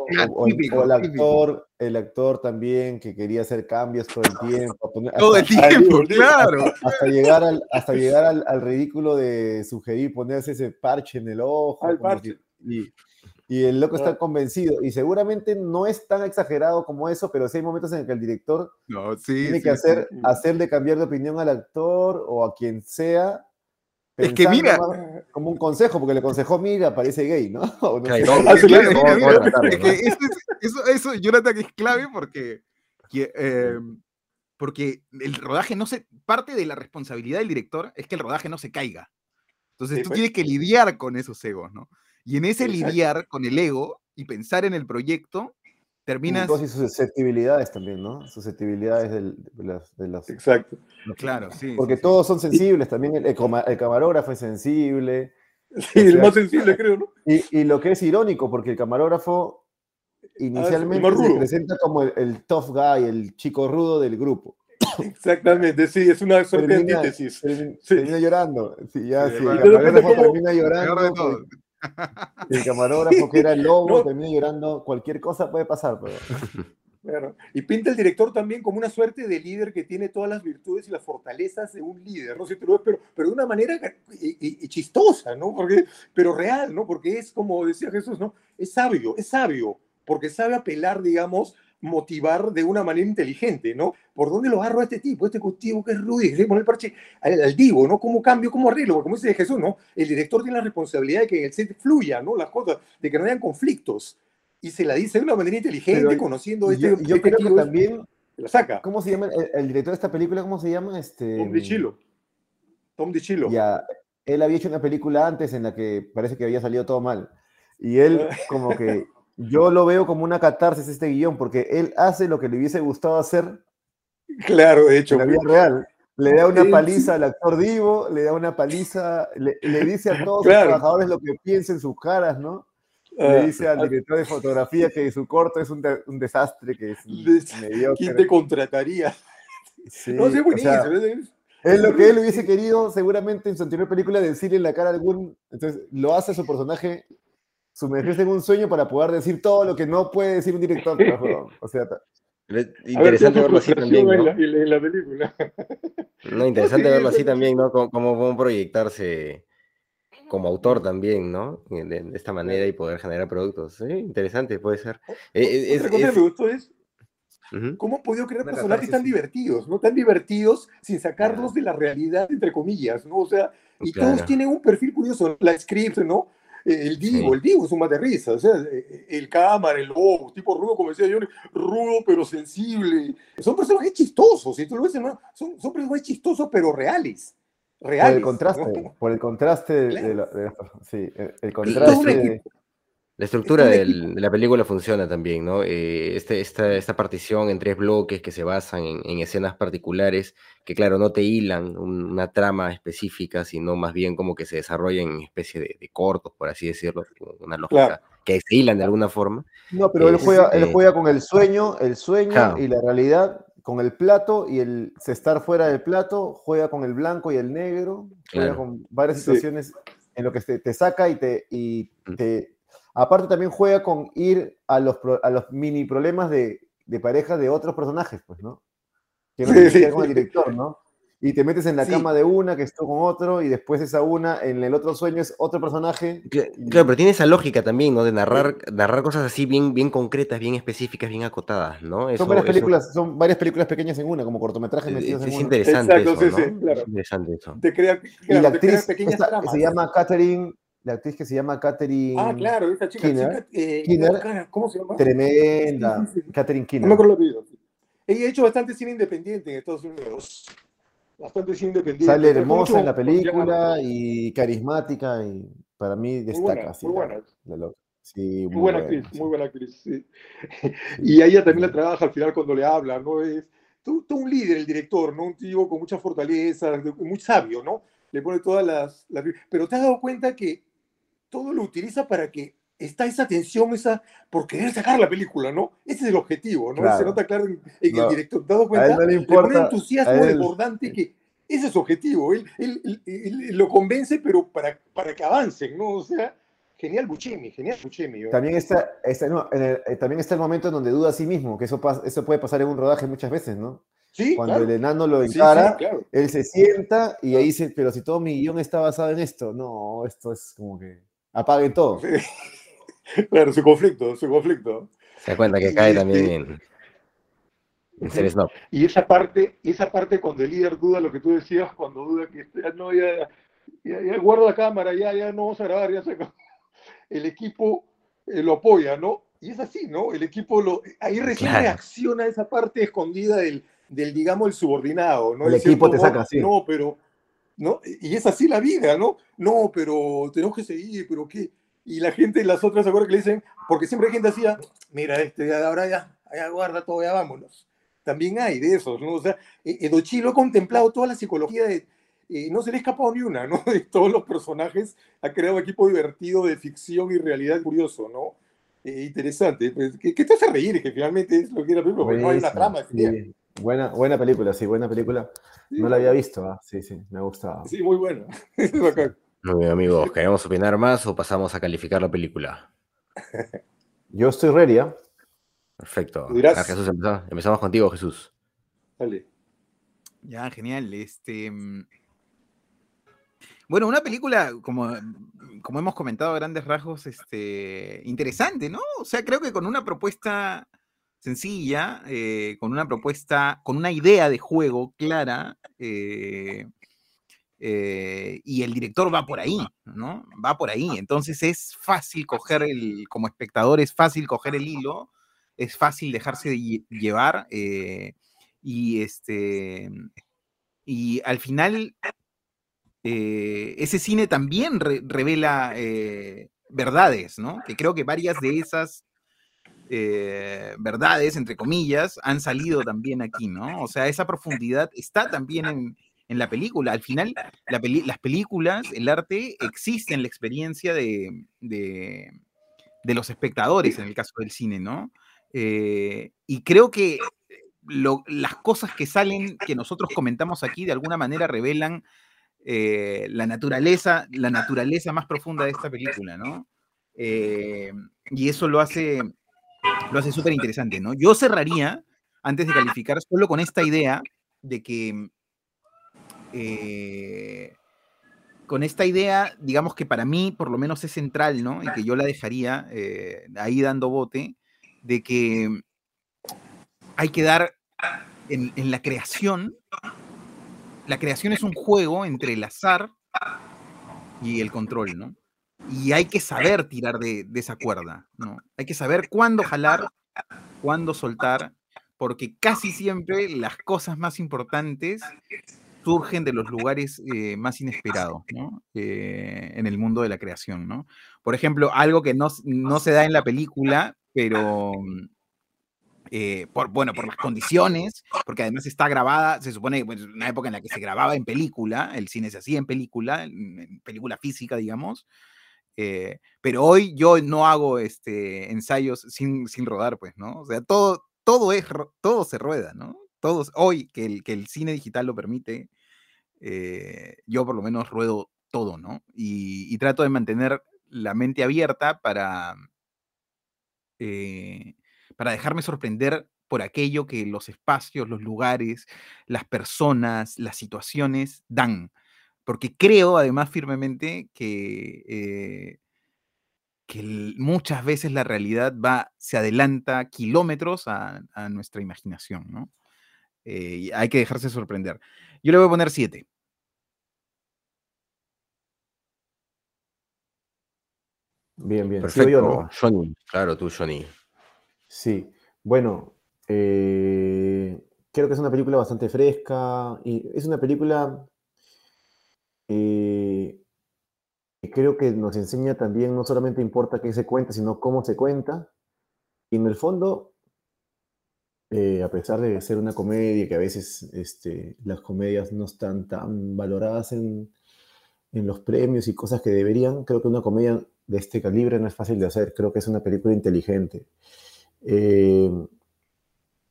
<laughs> o, el- o actor, el actor también que quería hacer cambios todo el tiempo. poner- todo el hasta- tiempo, digo, claro. hasta llegar al, hasta llegar al, al ridículo de sugerir ponerse ese parche en el ojo. Al parche. y, y el loco está Ah. convencido. Y seguramente no es tan exagerado como eso, pero sí hay momentos en el que el director No, sí, tiene sí, que hacer, sí. hacerle cambiar de opinión al actor o a quien sea. Es que mira, como un consejo, porque le aconsejó, mira, parece gay, ¿no? <laughs> Eso, es- eso, eso, Jonathan, es clave porque, que, eh, porque el rodaje no se. Parte de la responsabilidad del director es que el rodaje no se caiga. Entonces Sí, tú pues. tienes que lidiar con esos egos, ¿no? Y en ese Exacto. lidiar con el ego y pensar en el proyecto, terminas. Y sus susceptibilidades también, ¿no? Susceptibilidades del- de, las, de los- Exacto. Claro, sí. Porque sí, sí. todos son sensibles, también el, camarógrafo es sensible. Sí, O el sea- más sensible, creo, ¿no? Y, y lo que es irónico, porque el camarógrafo inicialmente se presenta como el, el tough guy, el chico rudo del grupo. Exactamente, sí, es una suerte de Termina, antítesis. termina- Sí. termina llorando. Sí, ya, Sí, el camarógrafo termina llorando. El camarógrafo que era el lobo No. termina llorando. Cualquier cosa puede pasar, pero. <laughs> Claro. Y pinta el director también como una suerte de líder que tiene todas las virtudes y las fortalezas de un líder, ¿no? Si tú lo ves, pero, pero de una manera y- y- y chistosa, ¿no? Porque, pero real, ¿no? Porque es como decía Jesús, ¿no? Es sabio, es sabio, porque sabe apelar, digamos, motivar de una manera inteligente, ¿no? ¿Por dónde lo agarro a este tipo? Este tipo que es Rudy, que poner el parche al, al divo, ¿no? ¿Cómo cambio, cómo arreglo? Porque como dice Jesús, ¿no? El director tiene la responsabilidad de que en el set fluya, ¿no? Las cosas, de que no hayan conflictos. Y se la dice de una manera inteligente, Pero conociendo yo, este, yo este creo que también. la saca. ¿Cómo se llama el, el director de esta película? ¿Cómo se llama? Este, Tom DiCillo. Tom DiCillo. Ya, él había hecho una película antes en la que parece que había salido todo mal. Y él, <laughs> como que, yo lo veo como una catarsis este guion, porque él hace lo que le hubiese gustado hacer Claro, de hecho. en la vida real. Le da una paliza al actor Divo, le da una paliza, le, le dice a todos Claro. los trabajadores lo que piensa en sus caras, ¿no? ah, Le dice al ah, director de fotografía que su corto es un, de- un desastre, que es mediocre. ¿Quién te contrataría? Sí, no, o sea, es- Es lo que él hubiese querido seguramente en su anterior película decirle en la cara a algún... Entonces lo hace su personaje sumergirse en un sueño para poder decir todo lo que no puede decir un director. pues. O sea, ver, Interesante verlo así también, en, ¿no? la, en la- en la película. <laughs> No, interesante sí, verlo así sí. también, ¿no? Cómo, cómo, proyectarse como autor también, ¿no? De, de esta manera y poder generar productos. Sí, interesante, puede ser. Eh, eh, Otra es- cosa es- que me gustó es cómo han podido crear personajes tan divertidos, ¿no? Tan divertidos sin sacarlos Claro. de la realidad, entre comillas, ¿no? O sea, y Claro. todos tienen un perfil curioso. La script, ¿no? Eh, El Divo, Sí. el Divo es un mate risa, o sea, eh, el cámara, el lobo, tipo rudo, como decía Johnny, rudo pero sensible. Son personajes chistosos, si tú lo ves, ¿no? son, son personajes chistosos pero reales. reales. Por el contraste, ¿no? por el contraste de, Claro. de la- de. Sí, el, contraste. La estructura del- de la película funciona también, ¿no? Eh, este, esta, esta partición en tres bloques que se basan en, en escenas particulares, que claro, no te hilan un- una trama específica, sino más bien como que se desarrollan en especie de, de cortos, por así decirlo, una lógica Claro. que se hilan de alguna forma. No, pero él juega, él Este- juega con el sueño, el sueño Claro. y la realidad, con el plato y el estar fuera del plato, juega con el blanco y el negro, juega Claro. con varias Sí. situaciones en lo que te, te saca y te, y Mm. te- aparte también juega con ir a los, a los mini problemas de, de pareja de otros personajes, pues, ¿no? Que no Sí, con el sí. director, ¿no? Y te metes en la Sí. cama de una que estuvo con otro y después esa una, en el otro sueño es otro personaje. Cla- y- Claro, pero tiene esa lógica también, ¿no? De narrar, narrar cosas así bien, bien concretas, bien específicas, bien acotadas, ¿no? Eso- son varias eso- películas, son varias películas pequeñas en una, como cortometrajes es, metidos en es una. interesante Exacto, eso, sí, ¿no? sí, claro. Es interesante eso. Te crea, Y claro, la te crea actriz pequeñas esta, tramas. se llama Catherine, la actriz que se llama Catherine, Ah, claro, esta chica, Kinner. chica, eh, Kinner. cara, ¿cómo se llama? tremenda, Sí, sí, sí. Catherine No Keener. me acuerdo el apellido. Ella ha hecho bastante cine independiente en Estados Unidos. Bastante cine independiente. Sale hermosa mucho en la película y carismática y para mí destaca. buena, muy buena. loca. Sí, Muy buena buena, actriz, muy buena actriz. sí. Y ella también la trabaja al final cuando le habla, ¿no? Es todo, todo un líder, el director, ¿no? Un tío con mucha fortaleza, muy sabio, ¿no? Le pone todas las, las- Pero te has dado cuenta que todo lo utiliza para que está esa tensión, esa por querer sacar la película, ¿no? Ese es el objetivo, ¿no? Claro. Se nota claro en, en No, el director. ¿Te has dado cuenta? no le le pone importa. entusiasmo desbordante que ese es su objetivo. Él, él- él- él lo convence, pero para, para que avancen, ¿no? O sea, genial Buscemi, genial Buscemi. También está, está- no, en el- eh, también está el momento en donde duda a sí mismo, que eso, pas- eso puede pasar en un rodaje muchas veces, ¿no? Sí, Cuando claro. el enano lo Sí, sí, encara, claro. él se sienta y ahí dice, pero si todo mi guion está basado en esto, no, esto es como que apaguen todo. <laughs> Claro, su conflicto, su conflicto. Se da cuenta que Y cae este- también en, en ser snob. Y esa parte, esa parte cuando el líder duda lo que tú decías, cuando duda que este, ah, no, ya, ya, ya guarda la cámara, ya, ya no vamos a grabar, ya se acabó. <laughs> El equipo eh, lo apoya, ¿no? Y es así, ¿no? El equipo lo, ahí recién Claro. reacciona esa parte escondida del, del, digamos, el subordinado, ¿no? El equipo cierto te saca, modo, sí. No, pero, ¿no? Y es así la vida, ¿no? No, pero tenemos que seguir, pero ¿qué? Y la gente, las otras, ¿se que le dicen? Porque siempre hay gente así, ah, mira, este, ya, ahora ya, ya guarda todo, ya vámonos. También hay de esos, ¿no? O sea, eh, Edochi lo ha contemplado toda la psicología de, eh, no se le ha escapado ni una, ¿no? <laughs> De todos los personajes, ha creado un equipo divertido de ficción y realidad curioso, ¿no? Eh, interesante. Pues, ¿qué, qué te hace reír? Que finalmente es lo que era porque no hay una trama. sí. Buena, buena película, sí, buena película. No la había visto, ah, sí, sí, me ha gustado. sí, muy buena. <laughs> Muy bien, amigos. ¿Queremos opinar más o pasamos a calificar la película? <laughs> Yo estoy ready, ¿ah? Perfecto. Ah, Jesús, empezamos, empezamos contigo, Jesús. Dale. Ya, genial. Este. mm, Bueno, una película, como, como hemos comentado a grandes rasgos, este, interesante, ¿no? O sea, creo que con una propuesta sencilla, eh, con una propuesta, con una idea de juego clara, eh, eh, y el director va por ahí, ¿no? Va por ahí. Entonces es fácil coger el, como espectador, es fácil coger el hilo, es fácil dejarse de lle- llevar, y este, y al final ese cine también re- revela verdades, ¿no? Que creo que varias de esas eh, verdades, entre comillas, han salido también aquí, ¿no? O sea, esa profundidad está también en, en la película. Al final, las películas, el arte, existe en la experiencia de, de- los espectadores, en el caso del cine, ¿no? Eh, y creo que las cosas que salen, que nosotros comentamos aquí, de alguna manera revelan eh, la naturaleza, la naturaleza más profunda de esta película, ¿no? Y eso lo hace, lo hace súper interesante, ¿no? Yo cerraría, antes de calificar, solo con esta idea de que, eh, con esta idea, digamos que para mí, por lo menos es central, ¿no? Y que yo la dejaría eh, ahí dando bote, de que hay que dar en, en la creación, la creación es un juego entre el azar y el control, ¿no? Y hay que saber <laughs> tirar de, de esa cuerda, ¿no? Hay que saber cuándo jalar, cuándo soltar, porque casi siempre las cosas más importantes surgen de los lugares eh, más inesperados, ¿no? Eh, en el mundo de la creación, ¿no? Por ejemplo, algo que no, no se da en la película, pero eh, por, bueno, por las condiciones, porque además está grabada, se supone que es una época en la que se grababa en película, el cine se hacía en película, en, película física, digamos, eh, pero hoy yo no hago este, ensayos sin, sin rodar, pues, ¿no? O sea, todo, todo, es, todo se rueda, ¿no? Todos, hoy que el, que el cine digital lo permite, eh, yo por lo menos ruedo todo, ¿no? Y, y, trato de mantener la mente abierta para, eh, para dejarme sorprender por aquello que los espacios, los lugares, las personas, las situaciones dan. Porque creo además firmemente que, eh, que muchas veces la realidad va, se adelanta kilómetros a, a nuestra imaginación, ¿no? Eh, y hay que dejarse sorprender. Yo le voy a poner siete. Bien, bien. Perfecto. Yo, ¿no? Johnny, claro, tú, Johnny. Sí, bueno, eh, creo que es una película bastante fresca y es una película eh, creo que nos enseña también, no solamente importa qué se cuenta, sino cómo se cuenta. Y en el fondo, eh, a pesar de ser una comedia, que a veces este, las comedias no están tan valoradas en, en los premios y cosas que deberían, creo que una comedia de este calibre no es fácil de hacer, creo que es una película inteligente. Eh,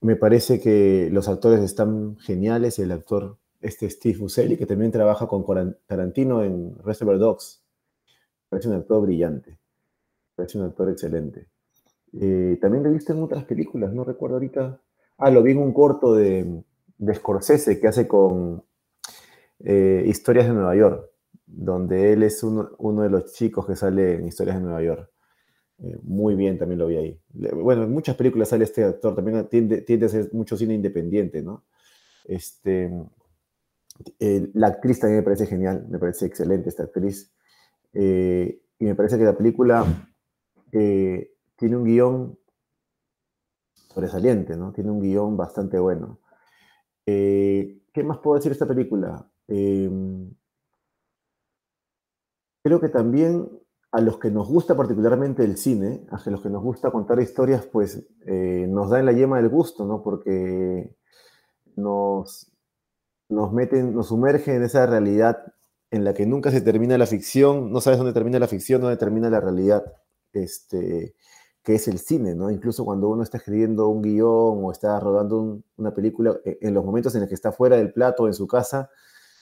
me parece que los actores están geniales. El actor, este Steve Buscemi, que también trabaja con Tarantino en Reservoir Dogs, parece un actor brillante. Parece un actor excelente. Eh, también lo he visto en otras películas, no recuerdo ahorita. Ah, lo vi en un corto de, de Scorsese que hace con eh, Historias de Nueva York, donde él es uno, uno de los chicos que sale en Historias de Nueva York. Eh, muy bien, también lo vi ahí. Bueno, en muchas películas sale este actor, también tiende, tiende a ser mucho cine independiente, ¿no? Este, la actriz también me parece genial, me parece excelente esta actriz. Eh, y me parece que la película eh, tiene un guion sobresaliente, ¿no? Tiene un guion bastante bueno. ¿Qué más puedo decir de esta película? creo que también a los que nos gusta particularmente el cine, a los que nos gusta contar historias, pues eh, nos da en la yema del gusto, ¿no? Porque nos, nos meten, nos sumergen en esa realidad en la que nunca se termina la ficción, no sabes dónde termina la ficción, dónde termina la realidad, este, que es el cine, ¿no? Incluso cuando uno está escribiendo un guion o está rodando una película, e, en los momentos en los que está fuera del plato en su casa,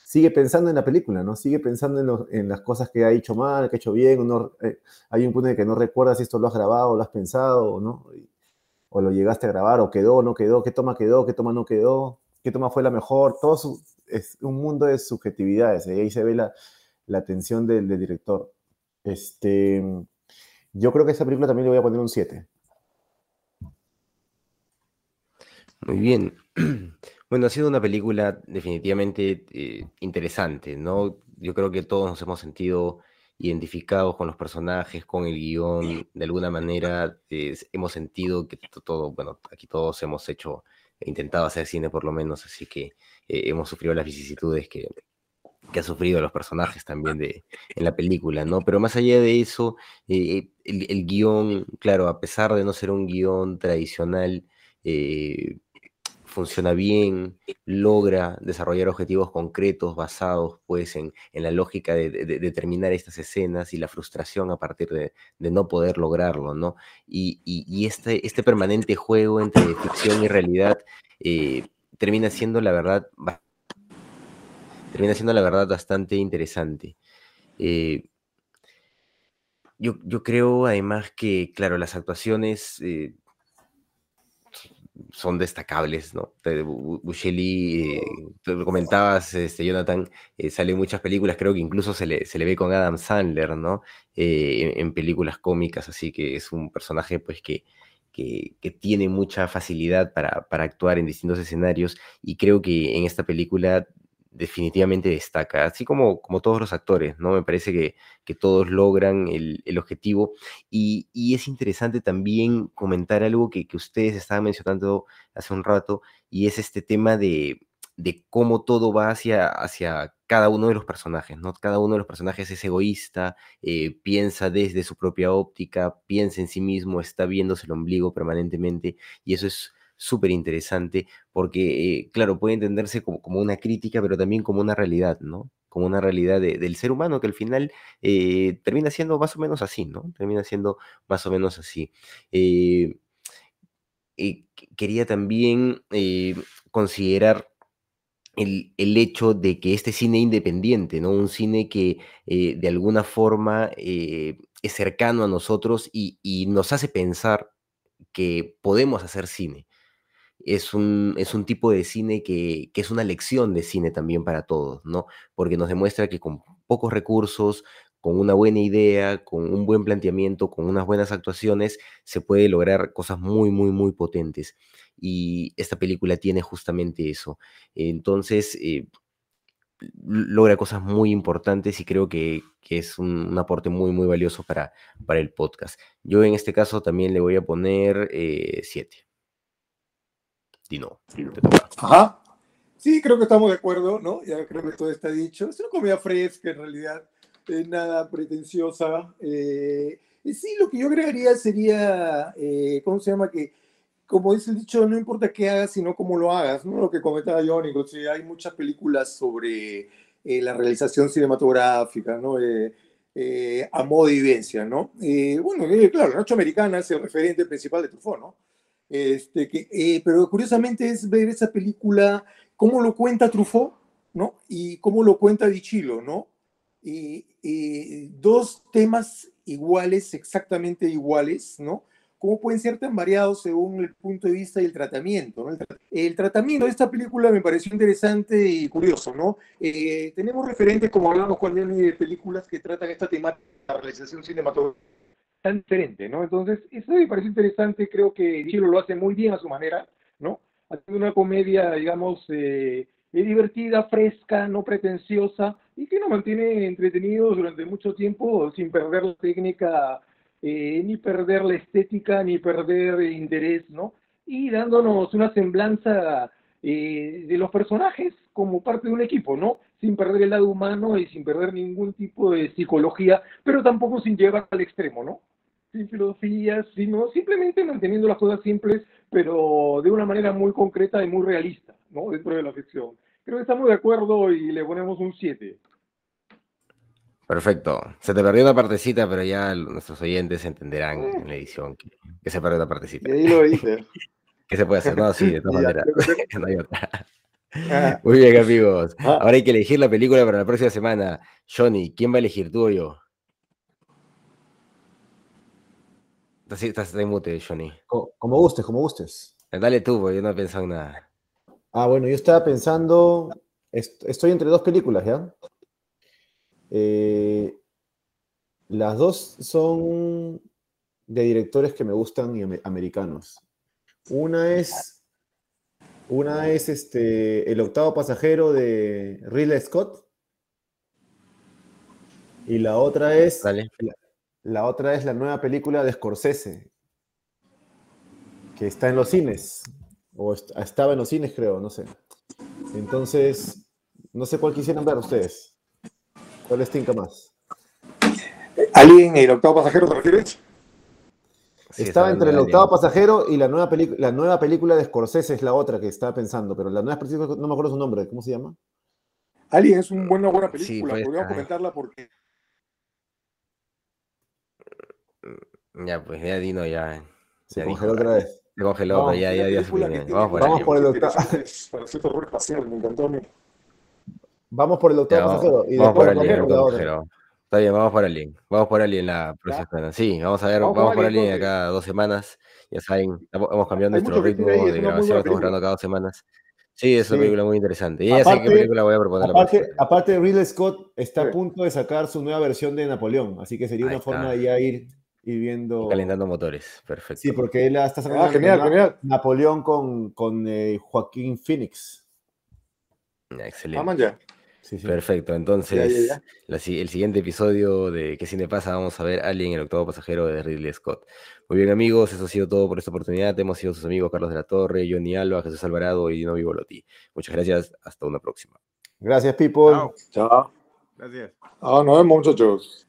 sigue pensando en la película, ¿no? Sigue pensando en, las cosas que ha hecho mal, que ha hecho bien, eh, hay un punto en que no recuerdas si esto lo has grabado, lo has pensado, no, o lo llegaste a grabar, o quedó, no quedó, qué toma quedó, qué toma no quedó, qué toma fue la mejor, todo es un mundo de subjetividades, y ahí se ve la, la atención del, director. Este, yo creo que esa película también le voy a poner un 7. Muy bien. <clears throat> Bueno, ha sido una película definitivamente eh, interesante, ¿no? Yo creo que todos nos hemos sentido identificados con los personajes, con el guion, de alguna manera hemos sentido que todo, bueno, aquí todos hemos hecho, intentado hacer cine por lo menos, así que eh, hemos sufrido las vicisitudes que, que ha sufrido los personajes también de, en la película, ¿no? Pero más allá de eso, eh, el, el, guion, claro, a pesar de no ser un guion tradicional, funciona bien, logra desarrollar objetivos concretos basados pues en, la lógica de, determinar estas escenas y la frustración a partir de, no poder lograrlo, ¿no? Y, este, este permanente juego entre ficción y realidad eh, termina siendo la verdad termina siendo la verdad bastante interesante. Eh, yo, yo, creo además que, claro, las actuaciones eh, son destacables, ¿no? Buscemi, eh, tú lo comentabas, este, Jonathan, eh, sale en muchas películas, creo que incluso se le, se le ve con Adam Sandler, ¿no? Eh, en, películas cómicas, así que es un personaje, pues, que, que, que tiene mucha facilidad para, para, actuar en distintos escenarios, y creo que en esta película definitivamente destaca, así como, como todos los actores, ¿no? Me parece que, que todos logran el, el objetivo y, y, es interesante también comentar algo que, que, ustedes estaban mencionando hace un rato y es este tema de, de cómo todo va hacia, hacia cada uno de los personajes, ¿no? Cada uno de los personajes es egoísta, eh, piensa desde su propia óptica, piensa en sí mismo, está viéndose el ombligo permanentemente y eso es súper interesante porque, eh, claro, puede entenderse como, como, una crítica, pero también como una realidad, ¿no? Como una realidad de, del ser humano que al final eh, termina siendo más o menos así, ¿no? Termina siendo más o menos así. Eh, quería también considerar el, el, hecho de que este cine independiente, ¿no? Un cine que de alguna forma es cercano a nosotros y nos hace pensar que podemos hacer cine es un, es un tipo de cine que, que, es una lección de cine también para todos, ¿no? Porque nos demuestra que con pocos recursos, con una buena idea, con un buen planteamiento, con unas buenas actuaciones, se puede lograr cosas muy, muy, muy potentes. Y esta película tiene justamente eso. Entonces, eh, logra cosas muy importantes y creo que, que es un, aporte muy, muy valioso para, para el podcast. Yo en este caso también le voy a poner 7. Eh, Dino, te toca. Ajá. Sí, creo que estamos de acuerdo, ¿no? Ya creo que todo está dicho. Es una comida fresca, en realidad, eh, nada pretenciosa. Eh, sí, lo que yo agregaría sería, eh, ¿cómo se llama? Que, como dice el dicho, no importa qué hagas, sino cómo lo hagas, ¿no? Lo que comentaba John, inclusive hay muchas películas sobre la realización cinematográfica, ¿no? a modo de vivencia, ¿no? bueno, claro, la noche americana es el referente principal de Truffaut, ¿no? Este, que, eh, pero curiosamente es ver esa película, cómo lo cuenta Truffaut, ¿no? Y cómo lo cuenta Dichilo, ¿no? Y, dos temas iguales, exactamente iguales, ¿no? ¿Cómo pueden ser tan variados según el punto de vista y el tratamiento? El, tratamiento de esta película me pareció interesante y curioso, ¿no? Eh, tenemos referentes, como hablamos cuando de películas que tratan esta temática, la realización cinematográfica tan diferente, ¿no? Entonces, eso me parece interesante, creo que Chilo lo hace muy bien a su manera, ¿no? Haciendo una comedia, digamos, eh, divertida, fresca, no pretenciosa, y que nos mantiene entretenidos durante mucho tiempo sin perder la técnica, eh, ni perder la estética, ni perder interés, ¿no? Y dándonos una semblanza eh, de los personajes como parte de un equipo, ¿no? Sin perder el lado humano y sin perder ningún tipo de psicología, pero tampoco sin llevar al extremo, ¿no? Sin filosofía, sino simplemente manteniendo las cosas simples, pero de una manera muy concreta y muy realista, ¿no? Dentro de la ficción. Creo que estamos de acuerdo y le ponemos un 7. Perfecto. Se te perdió una partecita, pero ya nuestros oyentes entenderán eh. en la edición que, que, se perdió una partecita. Y ahí lo hice. <laughs> ¿Qué se puede hacer? No, sí, de todas <laughs> maneras. <laughs> no hay otra. Ah. Muy bien, amigos. Ah. Ahora hay que elegir la película para la próxima semana. Johnny, ¿quién va a elegir tú o yo? Estás, estás en mute, Johnny. Como, como, gustes, como gustes. Dale tú, porque yo no he pensado en nada. Ah, bueno, yo estaba pensando. Est estoy entre dos películas, ¿ya? Eh, las dos son de directores que me gustan y americanos. Una es. Una es este, El octavo pasajero de Ridley Scott. Y la otra es. Dale. La otra es la nueva película de Scorsese, que está en los cines, o estaba en los cines, creo, no sé. Entonces, no sé cuál quisieran ver ustedes. ¿Cuál les tinca más? ¿Alguien, el octavo pasajero, te refieres? Sí, estaba entre el octavo pasajero y la nueva, la nueva película de Scorsese es la otra que estaba pensando, pero la nueva película no me acuerdo su nombre, ¿cómo se llama? Alguien es una buena, buena película, sí, podríamos comentarla porque Ya, pues ya Dino ya. Se congeló otra vez. Se congeló, vamos, ya, ya, ya, Vamos por Vamos <laughs> Vamos por el octavo. me encantó Vamos por el octavo pasajero. Y vamos por el pasajero. Está bien, vamos por Alien. Vamos por Alien la próxima semana. Sí, vamos a ver, vamos, vamos por Alien acá dos semanas. Ya saben, hemos cambiado nuestro ritmo de grabación, estamos grabando cada dos semanas. Sí, es una película muy interesante. Y ya sé qué película voy a proponer. Aparte, aparte Ridley Scott está a punto de sacar su nueva versión de Napoleón, así que sería Ahí una está. forma de ya ir y viendo. Y calentando motores, perfecto. Sí, porque él está sacando ah, genial, genial. Napoleón con, con eh, Joaquín Phoenix. Excelente. Vamos ya. Sí, sí. Perfecto, entonces la si- el siguiente episodio de ¿Qué cine pasa? Vamos a ver Alien, el octavo pasajero de Ridley Scott. Muy bien amigos, eso ha sido todo por esta oportunidad. Hemos sido sus amigos Carlos de la Torre, Johnny Alba, Jesús Alvarado y Novi Bolotti. Muchas gracias, hasta una próxima. Gracias, people. Chao. Chao. Gracias. Ah, nos vemos, muchachos.